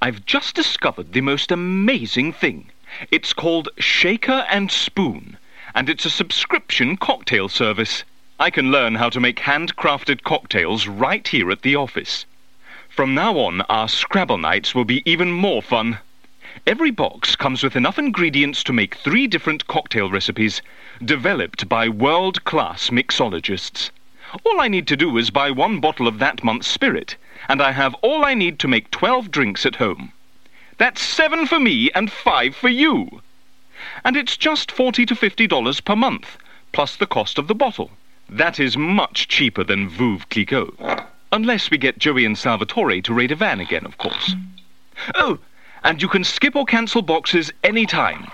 I've just discovered the most amazing thing. It's called Shaker and Spoon, and it's a subscription cocktail service. I can learn how to make handcrafted cocktails right here at the office. From now on, our Scrabble nights will be even more fun. Every box comes with enough ingredients to make three different cocktail recipes, developed by world class mixologists. All I need to do is buy one bottle of that month's spirit, and I have all I need to make 12 drinks at home. That's seven for me and five for you. And it's just 40 to $50 per month, plus the cost of the bottle. That is much cheaper than Veuve Clicquot. Unless we get Joey and Salvatore to raid a van again, of course. Oh, and you can skip or cancel boxes any time.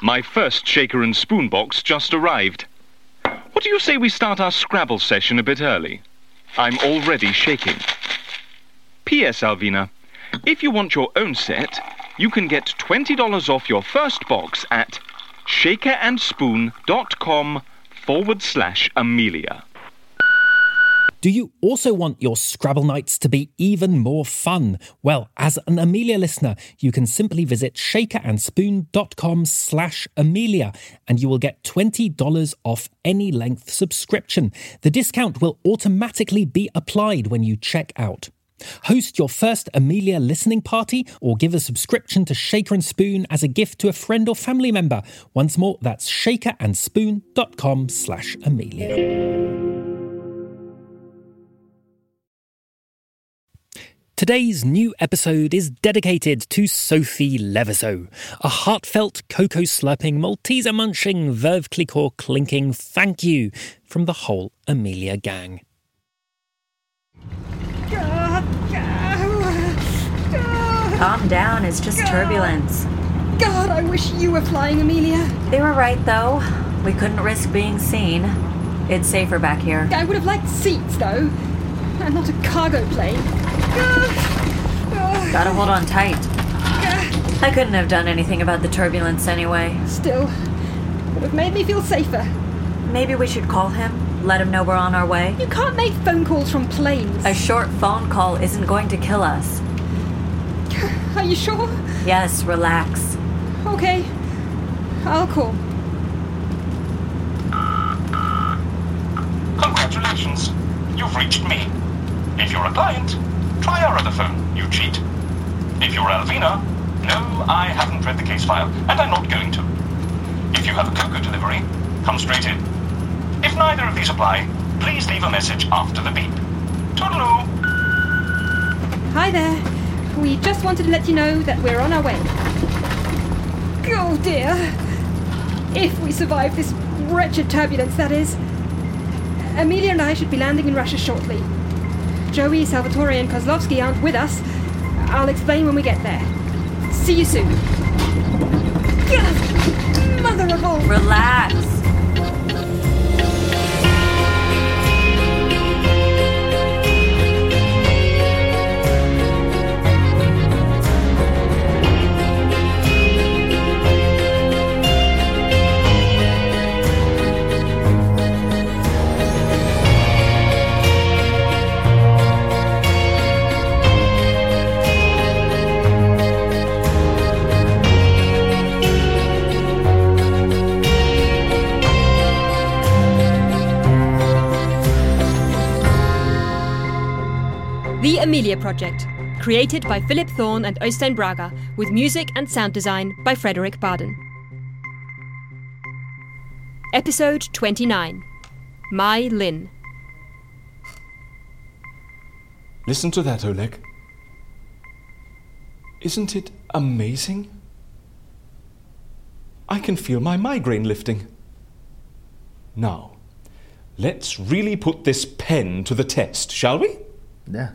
My first shaker and spoon box just arrived. What do you say we start our Scrabble session a bit early? I'm already shaking. P.S. Alvina, if you want your own set, you can get $20 off your first box at shakerandspoon.com forward slash Amelia. Do you also want your Scrabble nights to be even more fun? Well, as an Amelia listener, you can simply visit shakerandspoon.com slash Amelia and you will get $20 off any length subscription. The discount will automatically be applied when you check out. Host your first Amelia listening party or give a subscription to Shaker and Spoon as a gift to a friend or family member. Once more, that's shakerandspoon.com slash Amelia. Today's new episode is dedicated to Sophie Leviso, a heartfelt cocoa slurping, Malteser munching, Veuve Clicquot clinking thank you from the whole Amelia gang. Calm down, it's just turbulence. God, I wish you were flying, Amelia. They were right, though. We couldn't risk being seen. It's safer back here. I would have liked seats, though, and not a cargo plane. Gotta hold on tight. I couldn't have done anything about the turbulence anyway. Still, would have made me feel safer. Maybe we should call him, let him know we're on our way. You can't make phone calls from planes. A short phone call isn't going to kill us. Are you sure? Yes, relax. Okay, I'll call. Congratulations. You've reached me. If you're a client, try our other phone, you cheat. If you're Alvina, no, I haven't read the case file, and I'm not going to. If you have a cocoa delivery, come straight in. If neither of these apply, please leave a message after the beep. Toodaloo! Hi there. We just wanted to let you know that we're on our way. Oh dear. If we survive this wretched turbulence, that is. Amelia and I should be landing in Russia shortly. Joey, Salvatore, and Kozlovsky aren't with us. I'll explain when we get there. See you soon. Mother of all. Relax. Project, created by Philip Thorne and Oystein Brager, with music and sound design by Fredrik Baden. Episode 29 Mai-Linh. Listen to that, Oleg. Isn't it amazing? I can feel my migraine lifting. Now, let's really put this pen to the test, shall we? Yeah.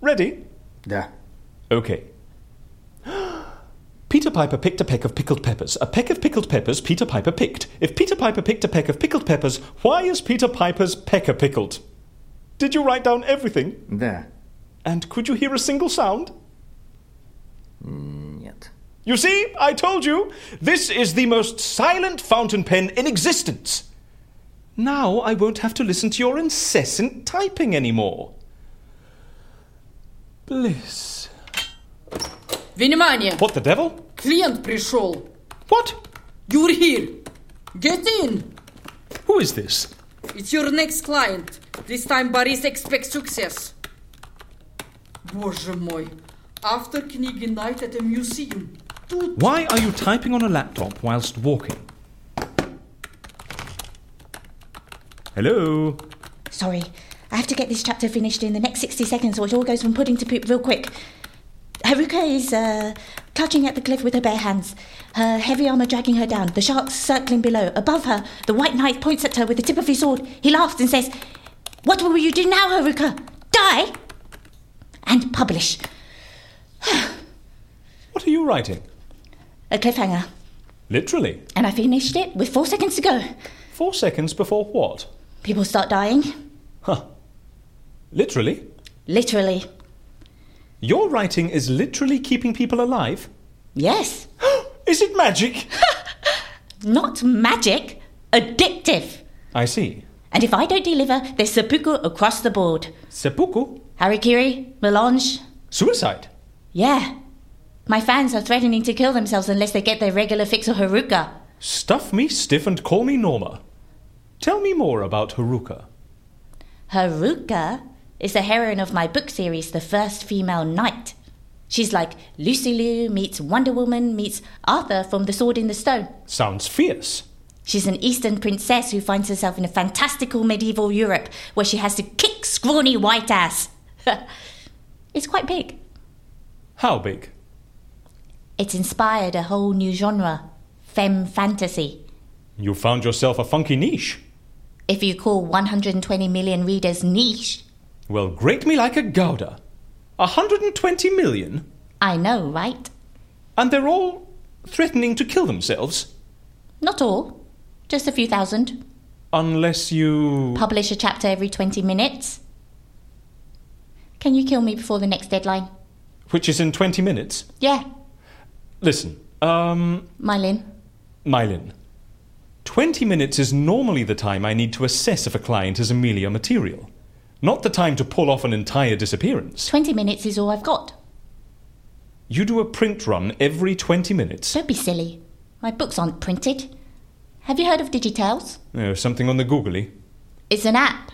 Ready? Yeah. Okay. Peter Piper picked a peck of pickled peppers. A peck of pickled peppers Peter Piper picked. If Peter Piper picked a peck of pickled peppers, why is Peter Piper's pecker pickled? Did you write down everything? Да. And could you hear a single sound? Нет. You see, I told you, this is the most silent fountain pen in existence. Now I won't have to listen to your incessant typing anymore. Bliss. Внимание! What the devil? Клиент пришел. What? You're here. Get in. Who is this? It's your next client. This time Boris expects success. Боже мой. After книги night at a museum. Тут Why are you typing on a laptop whilst walking? Hello? Sorry, I have to get this chapter finished in the next 60 seconds or it all goes from pudding to poop real quick. Haruka is uh, clutching at the cliff with her bare hands, her heavy armour dragging her down, the sharks circling below. Above her, the white knight points at her with the tip of his sword. He laughs and says, What will you do now, Haruka? Die? And publish. What are you writing? A cliffhanger. Literally. And I finished it with four seconds to go. Four seconds before what? People start dying. Huh. Literally? Literally. Your writing is literally keeping people alive? Yes. Is it magic? Not magic, addictive. I see. And if I don't deliver, there's seppuku across the board. Seppuku? Harikiri, melange. Suicide? Yeah. My fans are threatening to kill themselves unless they get their regular fix of Haruka. Stuff me stiff and call me Norma. Tell me more about Haruka. Haruka is the heroine of my book series, The First Female Knight. She's like Lucy Liu meets Wonder Woman meets Arthur from The Sword in the Stone. Sounds fierce. She's an Eastern princess who finds herself in a fantastical medieval Europe where she has to kick scrawny white ass. it's quite big. How big? It's inspired a whole new genre femme fantasy. You found yourself a funky niche. If you call 120 million readers niche, Well, grate me like a gouda. A 120 million? I know, right? And they're all threatening to kill themselves? Not all, just a few thousand. Unless you. Publish a chapter every 20 minutes. Can you kill me before the next deadline? Which is in 20 minutes? Yeah, Listen, um. Mai-Linh. Mai-Linh. 20 minutes is normally the time I need to assess if a client is Amelia material, not the time to pull off an entire disappearance. 20 minutes is all I've got. You do a print run every 20 minutes. Don't be silly. My books aren't printed. Have you heard of Digitales? Oh, something on the googly. It's an app,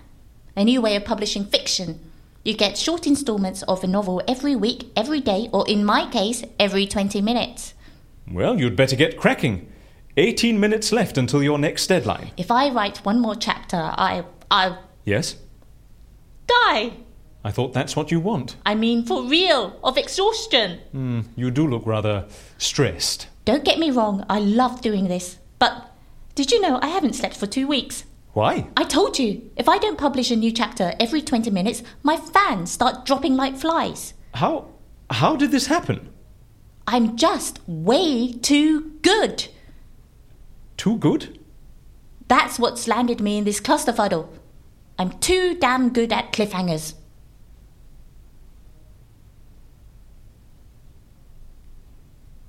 a new way of publishing fiction. You get short installments of a novel every week, every day, or in my case, every 20 minutes. Well, you'd better get cracking. 18 minutes left until your next deadline. If I write one more chapter, I. I. Yes? Die! I thought that's what you want. I mean, for real, of exhaustion. Hmm, you do look rather stressed. Don't get me wrong, I love doing this. But did you know I haven't slept for two weeks? Why? I told you, if I don't publish a new chapter every 20 minutes, my fans start dropping like flies. How. How did this happen? I'm just way too good. Too good? That's what's landed me in this clusterfuddle. I'm too damn good at cliffhangers.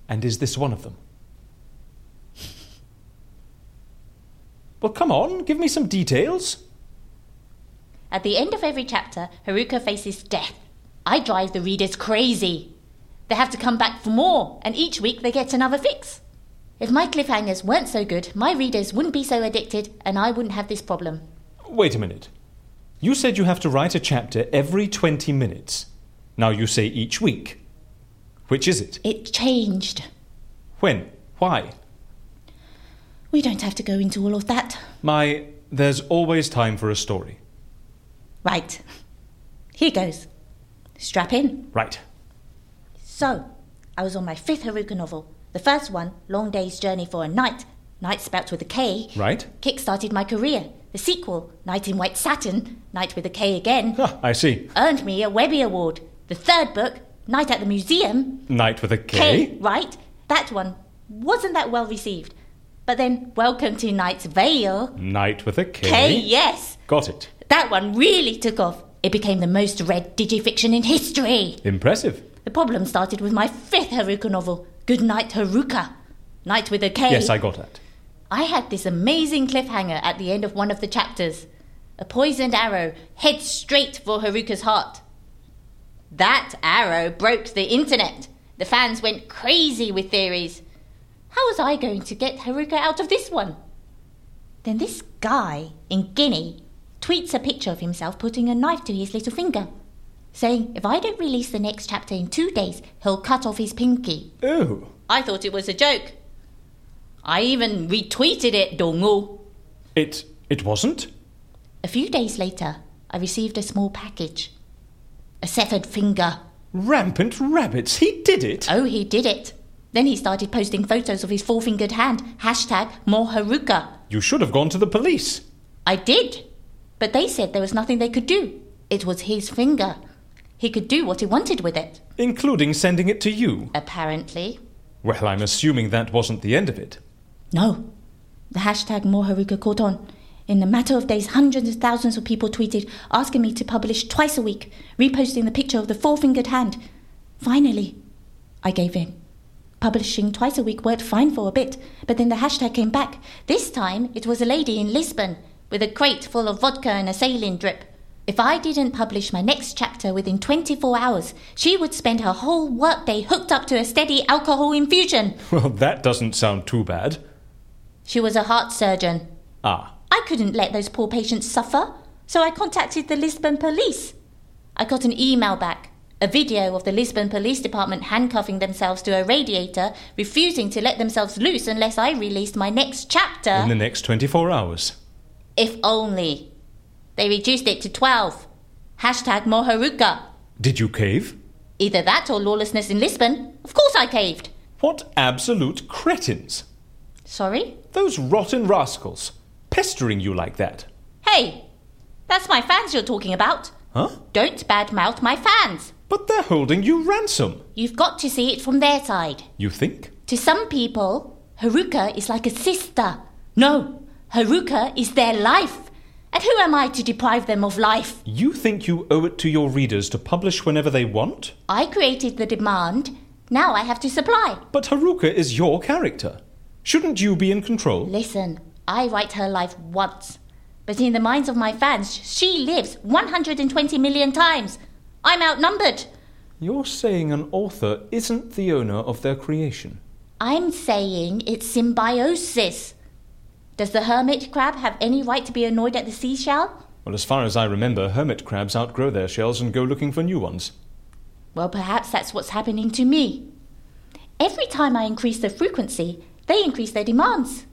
And is this one of them? well, come on, give me some details. At the end of every chapter, Haruka faces death. I drive the readers crazy. They have to come back for more, and each week they get another fix. If my cliffhangers weren't so good, my readers wouldn't be so addicted, and I wouldn't have this problem. Wait a minute. You said you have to write a chapter every 20 minutes. Now you say each week. Which is it? It changed. When? Why? We don't have to go into all of that. My, there's always time for a story. Right. Here goes. Strap in. Right. So, I was on my fifth Haruka novel. The first one, Long Day's Journey for a Knight, night spelt with a K, Right? kick-started my career. The sequel, Knight in White Satin, Night with a K again, Ah, I see. earned me a Webby Award. The third book, Knight at the Museum, Night with a K, K? right, That one wasn't that well received. But then, Welcome to Knight's Vale. Night with a K. K, yes. Got it. That one really took off. It became the most read digifiction in history. Impressive. The problem started with my fifth Haruka novel, Good Knight Haruka. Night with a K. Yes, I got that. I had this amazing cliffhanger at the end of one of the chapters. A poisoned arrow heads straight for Haruka's heart. That arrow broke the internet. The fans went crazy with theories. How was I going to get Haruka out of this one? Then this guy in Guinea tweets a picture of himself putting a knife to his little finger, saying if I don't release the next chapter in two days, he'll cut off his pinky. Oh. I thought it was a joke. I even retweeted it, Dongo. It it wasn't? A few days later, I received a small package. A severed finger. Rampant rabbits, he did it! Oh, he did it. Then he started posting photos of his four fingered hand. Hashtag more Haruka. You should have gone to the police. I did. But they said there was nothing they could do. It was his finger. He could do what he wanted with it. Including sending it to you. Apparently. Well, I'm assuming that wasn't the end of it. No. The hashtag more Haruka caught on. In a matter of days, hundreds of thousands of people tweeted asking me to publish twice a week, reposting the picture of the four fingered hand. Finally, I gave in. Publishing twice a week worked fine for a bit, but then the hashtag came back. This time, it was a lady in Lisbon with a crate full of vodka and a saline drip. If I didn't publish my next chapter within 24 hours, she would spend her whole workday hooked up to a steady alcohol infusion. Well, that doesn't sound too bad. She was a heart surgeon. Ah. I couldn't let those poor patients suffer, so I contacted the Lisbon police. I got an email back, a video of the Lisbon Police Department handcuffing themselves to a radiator, refusing to let themselves loose unless I released my next chapter. In the next 24 hours. If only. They reduced it to 12. Hashtag more Haruka. Did you cave? Either that or lawlessness in Lisbon. Of course I caved. What absolute cretins! Sorry? Those rotten rascals. Pestering you like that. Hey! That's my fans you're talking about. Huh? Don't badmouth my fans. But they're holding you ransom. You've got to see it from their side. You think? To some people, Haruka is like a sister. No, Haruka is their life. And who am I to deprive them of life? You think you owe it to your readers to publish whenever they want? I created the demand. Now I have to supply. But Haruka is your character. Shouldn't you be in control? Listen, I write her life once. But in the minds of my fans, she lives 120 million times. I'm outnumbered. You're saying an author isn't the owner of their creation. I'm saying it's symbiosis. Does the hermit crab have any right to be annoyed at the seashell? Well, as far as I remember, hermit crabs outgrow their shells and go looking for new ones. Well, perhaps that's what's happening to me. Every time I increase the frequency, they increase their demands.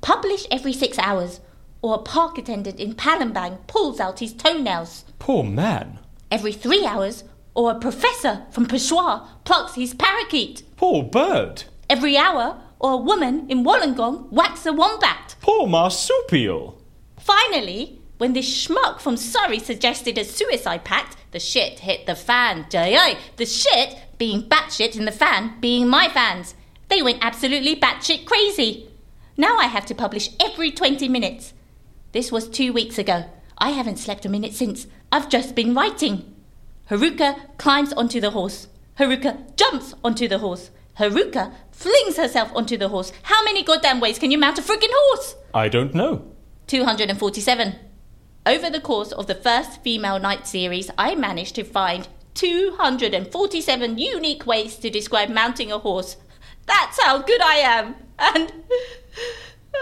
Publish every six hours, or a park attendant in Palembang pulls out his toenails. Poor man. Every three hours, or a professor from Peshawar plucks his parakeet. Poor bird. Every hour, or a woman in Wollongong whacks a wombat. Poor marsupial. Finally, when this schmuck from Surrey suggested a suicide pact, the shit hit the fan. Jay, the shit being batshit and the fan being my fans. They went absolutely batshit crazy. Now I have to publish every 20 minutes. This was two weeks ago. I haven't slept a minute since. I've just been writing. Haruka climbs onto the horse. Haruka jumps onto the horse. Haruka flings herself onto the horse. How many goddamn ways can you mount a freaking horse? I don't know. 247. Over the course of the first Female Knight series, I managed to find 247 unique ways to describe mounting a horse. That's how good I am. And.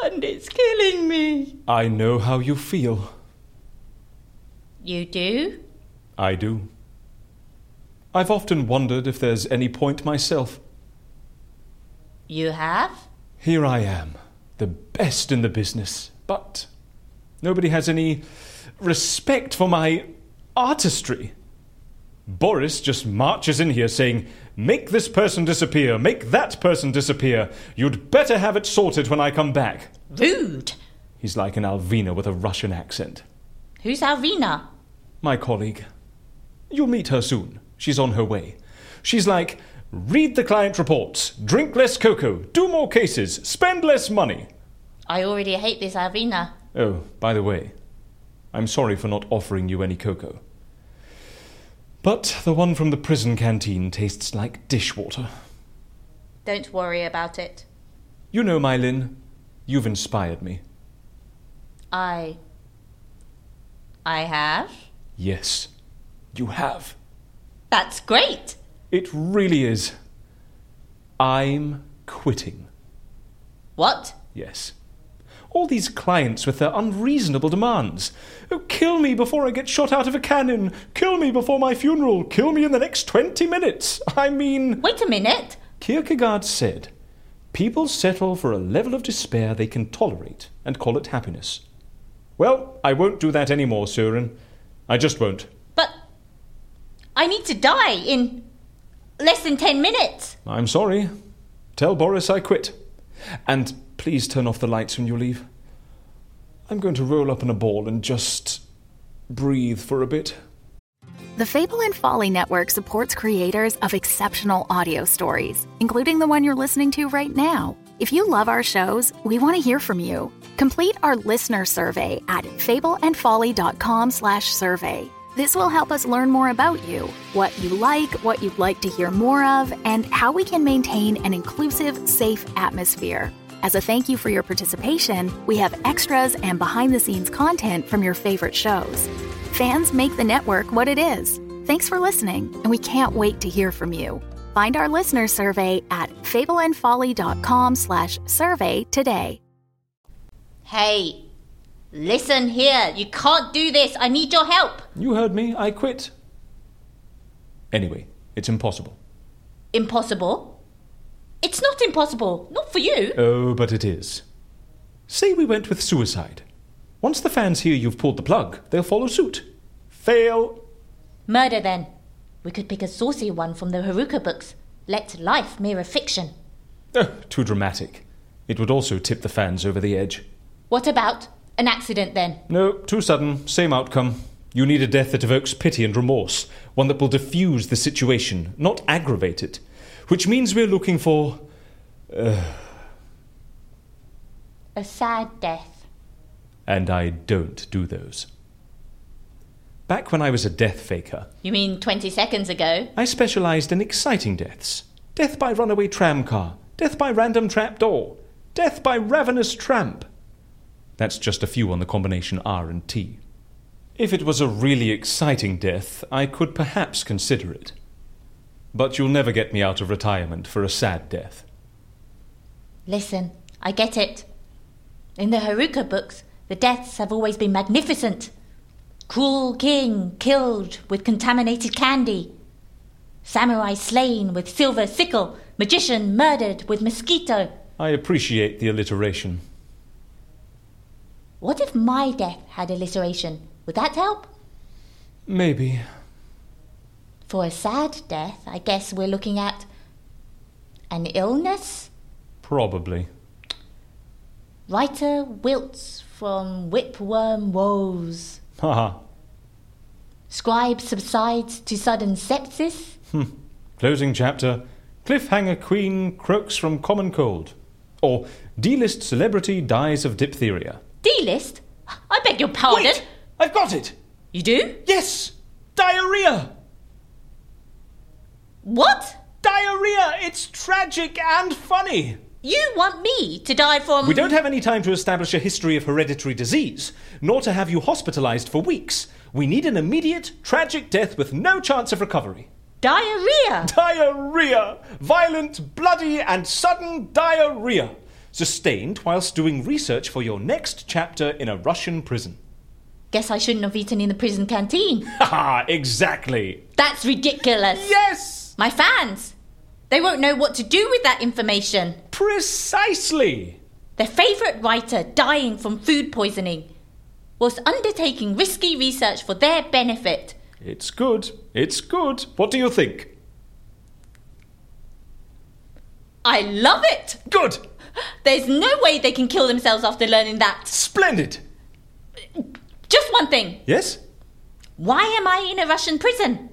and it's killing me. I know how you feel. You do? I do. I've often wondered if there's any point myself. You have? Here I am, the best in the business, but nobody has any respect for my artistry. Boris just marches in here saying, Make this person disappear, make that person disappear. You'd better have it sorted when I come back. Rude. He's like an Alvina with a Russian accent. Who's Alvina? My colleague. You'll meet her soon. She's on her way. She's like Read the client reports, drink less cocoa, do more cases, spend less money. I already hate this Alvina. Oh, by the way, I'm sorry for not offering you any cocoa. But the one from the prison canteen tastes like dishwater. Don't worry about it. You know, Mai-Linh, you've inspired me. I. I have? Yes, you have. That's great! It really is. I'm quitting. What? Yes. All these clients with their unreasonable demands. Oh, kill me before I get shot out of a cannon. Kill me before my funeral. Kill me in the next 20 minutes. I mean. Wait a minute. Kierkegaard said, People settle for a level of despair they can tolerate and call it happiness. Well, I won't do that anymore, Søren. I just won't. But I need to die in less than 10 minutes. I'm sorry. Tell Boris I quit. And please turn off the lights when you leave. I'm going to roll up in a ball and just breathe for a bit. The Fable and Folly Network supports creators of exceptional audio stories, including the one you're listening to right now. If you love our shows, we want to hear from you. Complete our listener survey at fableandfolly.com/survey. This will help us learn more about you, what you like, what you'd like to hear more of, and how we can maintain an inclusive, safe atmosphere. As a thank you for your participation, we have extras and behind the scenes content from your favorite shows. Fans make the network what it is. Thanks for listening, and we can't wait to hear from you. Find our listener survey at fableandfolly.com slash survey today. Hey, listen here. You can't do this. I need your help. You heard me. I quit. Anyway, it's impossible. Impossible? It's not impossible. Not for you. Oh, but it is. Say we went with suicide. Once the fans hear you've pulled the plug, they'll follow suit. Fail. Murder, then. We could pick a saucy one from the Haruka books. Let life mirror fiction. Oh, too dramatic. It would also tip the fans over the edge. What about an accident, then? No, too sudden. Same outcome. You need a death that evokes pity and remorse, one that will diffuse the situation, not aggravate it. Which means we're looking for. Uh, A sad death. and I don't do those. Back when I was a death faker, You mean 20 seconds ago? I specialized in exciting deaths death by runaway tram car, death by random trap door, death by ravenous tramp. That's just a few on the combination R and T. If it was a really exciting death, I could perhaps consider it. But you'll never get me out of retirement for a sad death. Listen, I get it. In the Haruka books, the deaths have always been magnificent. Cruel king killed with contaminated candy. Samurai slain with silver sickle. Magician murdered with mosquito. I appreciate the alliteration. What if my death had alliteration? Would that help? Maybe. For a sad death, I guess we're looking at an illness? Probably. Writer wilts from whipworm woes. Haha. Scribe subsides to sudden sepsis. Hmm. Closing chapter. Cliffhanger queen croaks from common cold. Or D-list celebrity dies of diphtheria. D-list? I beg your pardon. Wait! I've got it! You do? Yes! Diarrhea! What? Diarrhea! It's tragic and funny! You want me to die from. We don't have any time to establish a history of hereditary disease, nor to have you hospitalized for weeks. We need an immediate, tragic death with no chance of recovery. Diarrhea! Diarrhea! Violent, bloody, and sudden diarrhea! Sustained whilst doing research for your next chapter in a Russian prison. Guess I shouldn't have eaten in the prison canteen. Haha, exactly! That's ridiculous. Yes! My fans! They won't know what to do with that information. Precisely! Their favourite writer dying from food poisoning was undertaking risky research for their benefit. It's good. It's good. What do you think? I love it! Good! There's no way they can kill themselves after learning that. Splendid! Just one thing. Yes? Why am I in a Russian prison?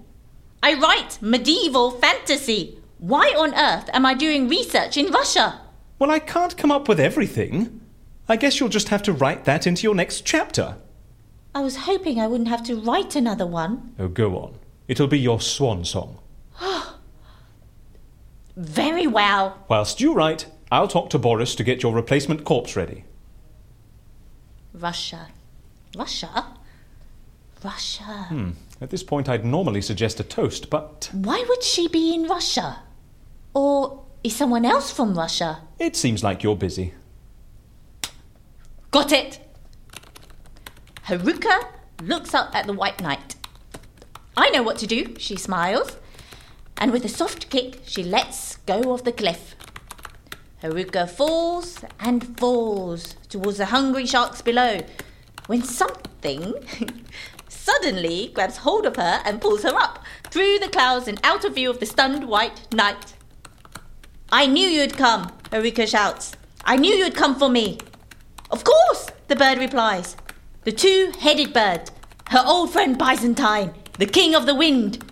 I write medieval fantasy. Why on earth am I doing research in Russia? Well, I can't come up with everything. I guess you'll just have to write that into your next chapter. I was hoping I wouldn't have to write another one. Oh, go on. It'll be your swan song. Very well. Whilst you write, I'll talk to Boris to get your replacement corpse ready. Russia. Russia? Russia. Hmm. At this point, I'd normally suggest a toast, but Why would she be in Russia? Or is someone else from Russia? it seems like you're busy. Got it! Haruka looks up at the White Knight. I know what to do, she smiles. And with a soft kick, she lets go of the cliff. Haruka falls and falls towards the hungry sharks below when something suddenly grabs hold of her and pulls her up through the clouds and out of view of the stunned White Knight. I knew you'd come, Haruka shouts. I knew you'd come for me. Of course, the bird replies. The two headed bird, her old friend Byzantine, the king of the wind,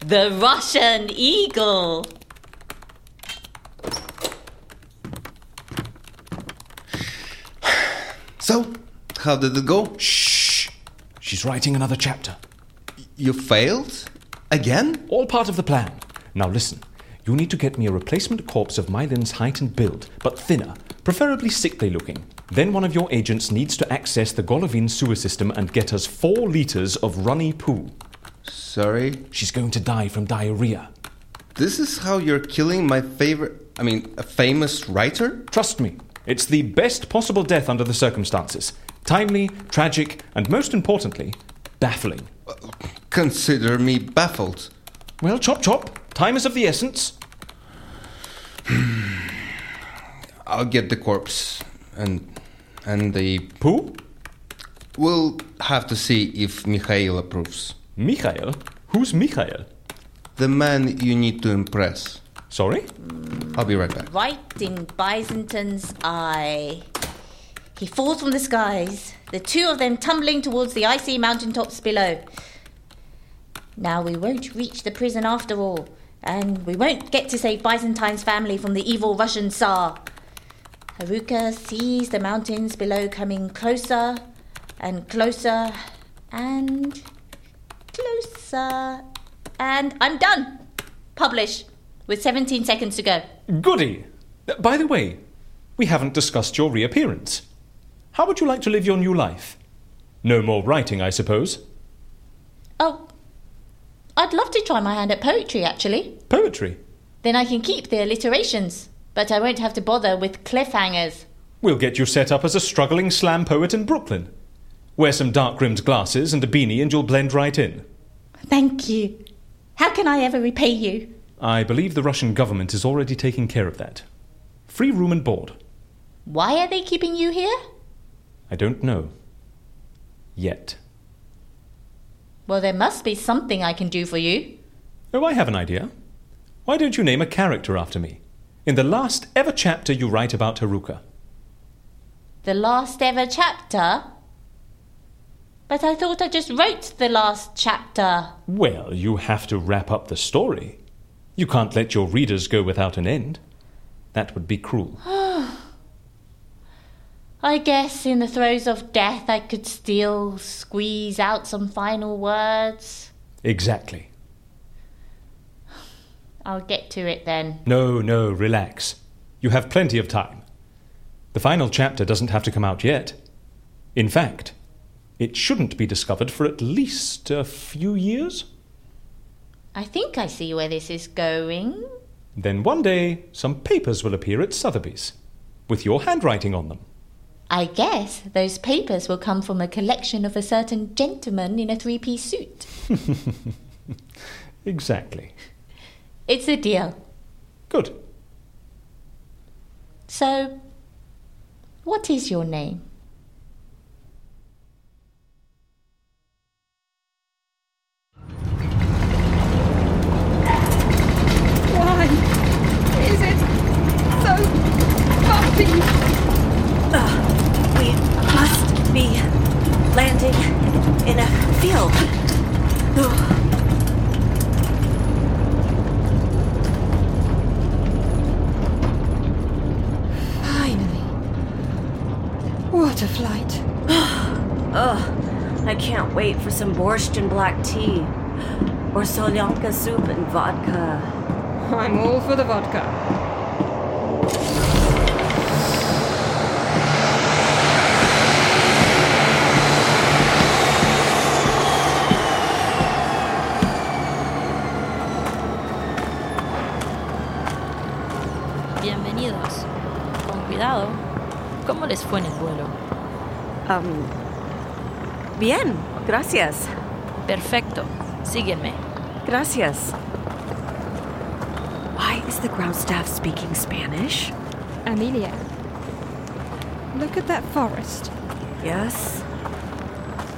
the Russian eagle. So, how did it go? Shh! She's writing another chapter. You failed? Again? All part of the plan. Now listen. You need to get me a replacement corpse of Mai-Linh's height and build, but thinner, preferably sickly looking. Then one of your agents needs to access the Golovin sewer system and get us four litres of runny poo. Sorry? She's going to die from diarrhea. This is how you're killing my favorite, I mean, a famous writer? Trust me, it's the best possible death under the circumstances. Timely, tragic, and most importantly, baffling. Consider me baffled. Well, chop chop. Time is of the essence. I'll get the corpse and and the poo. We'll have to see if Mikhail approves. Mikhail? Who's Mikhail? The man you need to impress. Sorry? I'll be right back. Right in Byzantine's eye. He falls from the skies, the two of them tumbling towards the icy mountaintops below. Now we won't reach the prison after all, and we won't get to save Byzantine's family from the evil Russian Tsar. Haruka sees the mountains below coming closer and closer and closer. And I'm done. Publish with 17 seconds to go. Goody! By the way, we haven't discussed your reappearance. How would you like to live your new life? No more writing, I suppose. Oh, I'd love to try my hand at poetry, actually. Poetry? Then I can keep the alliterations, but I won't have to bother with cliffhangers. We'll get you set up as a struggling slam poet in Brooklyn. Wear some dark rimmed glasses and a beanie, and you'll blend right in. Thank you. How can I ever repay you? I believe the Russian government is already taking care of that. Free room and board. Why are they keeping you here? I don't know. Yet. Well, there must be something I can do for you. Oh, I have an idea. Why don't you name a character after me? In the last ever chapter you write about Haruka. The last ever chapter? But I thought I just wrote the last chapter. Well, you have to wrap up the story. You can't let your readers go without an end. That would be cruel. I guess in the throes of death I could still squeeze out some final words. Exactly. I'll get to it then. No, no, relax. You have plenty of time. The final chapter doesn't have to come out yet. In fact, it shouldn't be discovered for at least a few years. I think I see where this is going. Then one day, some papers will appear at Sotheby's, with your handwriting on them. I guess those papers will come from a collection of a certain gentleman in a three piece suit. exactly. It's a deal. Good. So, what is your name? Why is it so bumpy? be landing in a field. Oh. Finally. What a flight. oh, I can't wait for some borscht and black tea. Or solyanka soup and vodka. I'm all for the vodka. ¿Cómo les fue en el vuelo? Um, bien, gracias. Perfecto. Síguenme. Gracias. Why is the ground staff speaking Spanish? Amelia, look at that forest. Yes.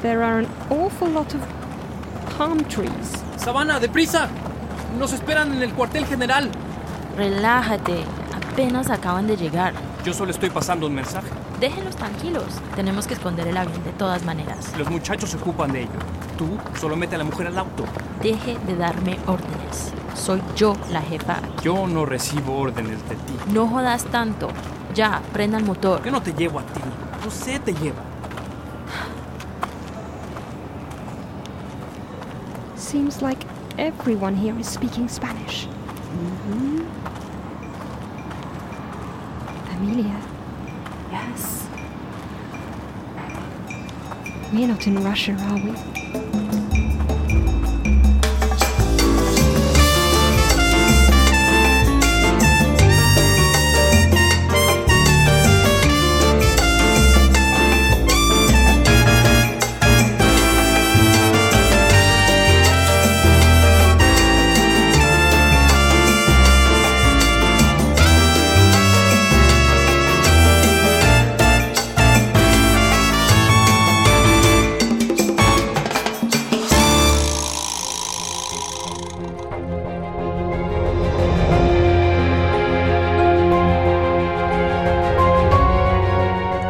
There are an awful lot of palm trees. Sabana, deprisa. Nos esperan en el cuartel general. Relájate. Apenas acaban de llegar. Yo solo estoy pasando un mensaje. Déjenlos tranquilos. Tenemos que esconder el avión de todas maneras. Los muchachos se ocupan de ello. Tú solo mete a la mujer al auto. Deje de darme órdenes. Soy yo la jefa. Yo no recibo órdenes de ti. No jodas tanto. Ya, prenda el motor. ¿Por qué no te llevo a ti? José te lleva. Seems like everyone here is speaking Spanish. Mm-hmm. Amelia, Yes. We're not in Russia, are we?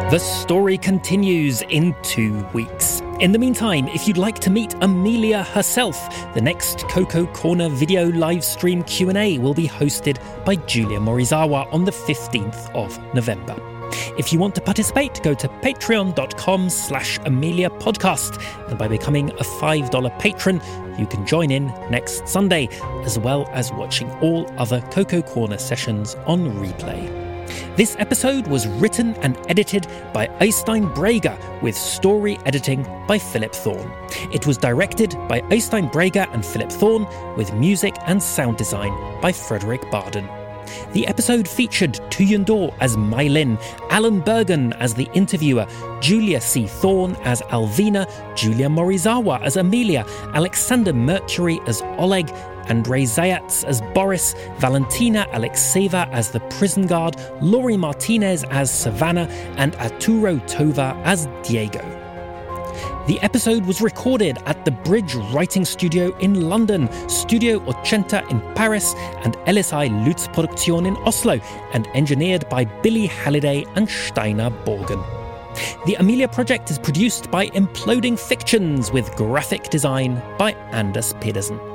The story continues in two weeks. In the meantime, if you'd like to meet Amelia herself, the next Cocoa Corner video live stream Q&A will be hosted by Julia Morizawa on the 15th of November. If you want to participate, go to patreon.com slash Amelia Podcast. And by becoming a $5 patron, you can join in next Sunday, as well as watching all other Cocoa Corner sessions on replay. This episode was written and edited by Oystein Brager with story editing by Philip Thorne. It was directed by Oystein Brager and Philip Thorne with music and sound design by Fredrik Baden. The episode featured Tuyen Do as Mai-Linh, Alan Burgon as the interviewer, Julia C. Thorne as Alvina, Julia Morizawa as Amelia, Alexander Mercury as Oleg, Andrei Zayats as Boris, Valentina Alexeva as the prison guard, Lory Martinez as Savannah, and Arturo Tovar as Diego. The episode was recorded at the Bridge Writing Studio in London, Studio Ochenta in Paris, and LSI Lutz Produktion in Oslo, and engineered by Billy Halliday and Steiner Borgen. The Amelia Project is produced by Imploding Fictions with graphic design by Anders Pedersen.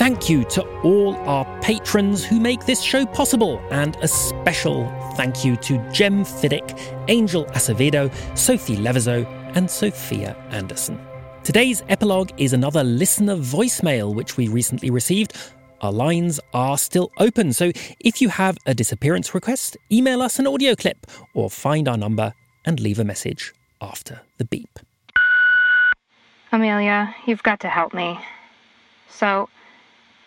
Thank you to all our patrons who make this show possible, and a special thank you to Jem Fiddick, Angel Acevedo, Sophie Levizo, and Sophia Anderson. Today's epilogue is another listener voicemail which we recently received. Our lines are still open, so if you have a disappearance request, email us an audio clip or find our number and leave a message after the beep. Amelia, you've got to help me. So,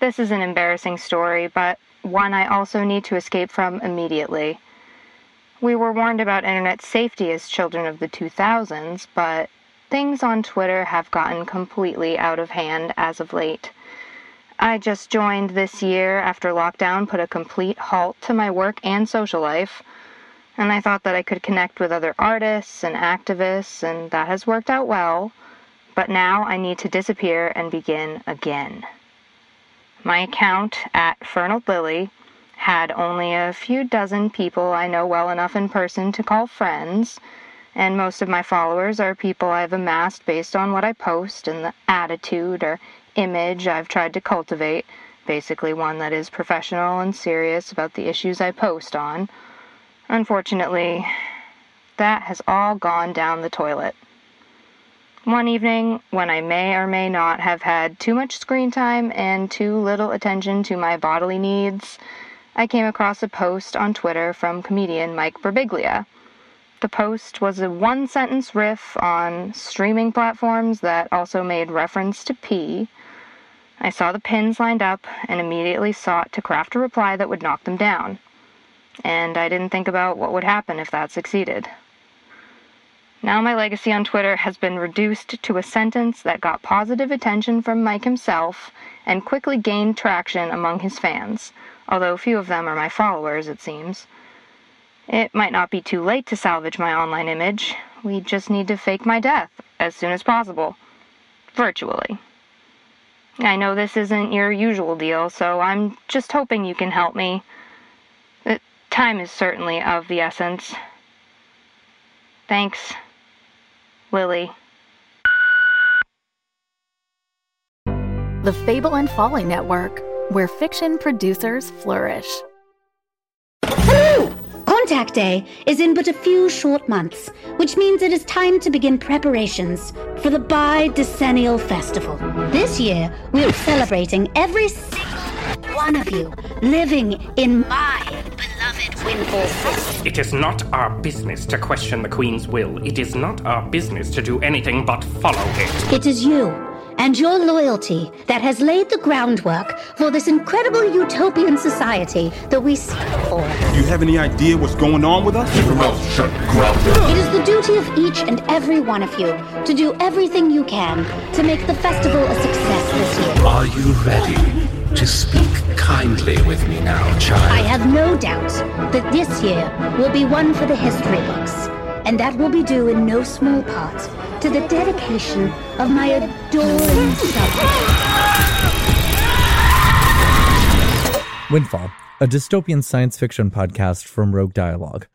this is an embarrassing story, but one I also need to escape from immediately. We were warned about internet safety as children of the 2000s, but things on Twitter have gotten completely out of hand as of late. I just joined this year after lockdown put a complete halt to my work and social life, and I thought that I could connect with other artists and activists, and that has worked out well. But now I need to disappear and begin again. My account at Fernald Lily had only a few dozen people I know well enough in person to call friends, and most of my followers are people I've amassed based on what I post and the attitude or image I've tried to cultivate, basically one that is professional and serious about the issues I post on. Unfortunately, that has all gone down the toilet. One evening, when I may or may not have had too much screen time and too little attention to my bodily needs, I came across a post on Twitter from comedian Mike Birbiglia. The post was a one sentence riff on streaming platforms that also made reference to pee. I saw the pins lined up and immediately sought to craft a reply that would knock them down. And I didn't think about what would happen if that succeeded. Now my legacy on Twitter has been reduced to a sentence that got positive attention from Mike himself and quickly gained traction among his fans, although few of them are my followers, it seems. It might not be too late to salvage my online image. We just need to fake my death as soon as possible. Virtually. I know this isn't your usual deal, so I'm just hoping you can help me. Uh, time is certainly of the essence. Thanks. Lily. The Fable and Folly Network, where fiction producers flourish. Hello! Contact Day is in but a few short months, which means it is time to begin preparations for the Bi Decennial Festival. This year, we are celebrating every single one of you living in my beloved Windfall City. It is not our business to question the Queen's will. It is not our business to do anything but follow it. It is you and your loyalty that has laid the groundwork for this incredible utopian society that we seek for. Do you have any idea what's going on with us? Keep your mouth shut, It is the duty of each and every one of you to do everything you can to make the festival a success this year. Are you ready to speak kindly with me now, child? I have no doubt that this year will be one for the history books, and that will be due in no small part to the dedication of my adoring subjects. Windfall, a dystopian science fiction podcast from Rogue Dialogue.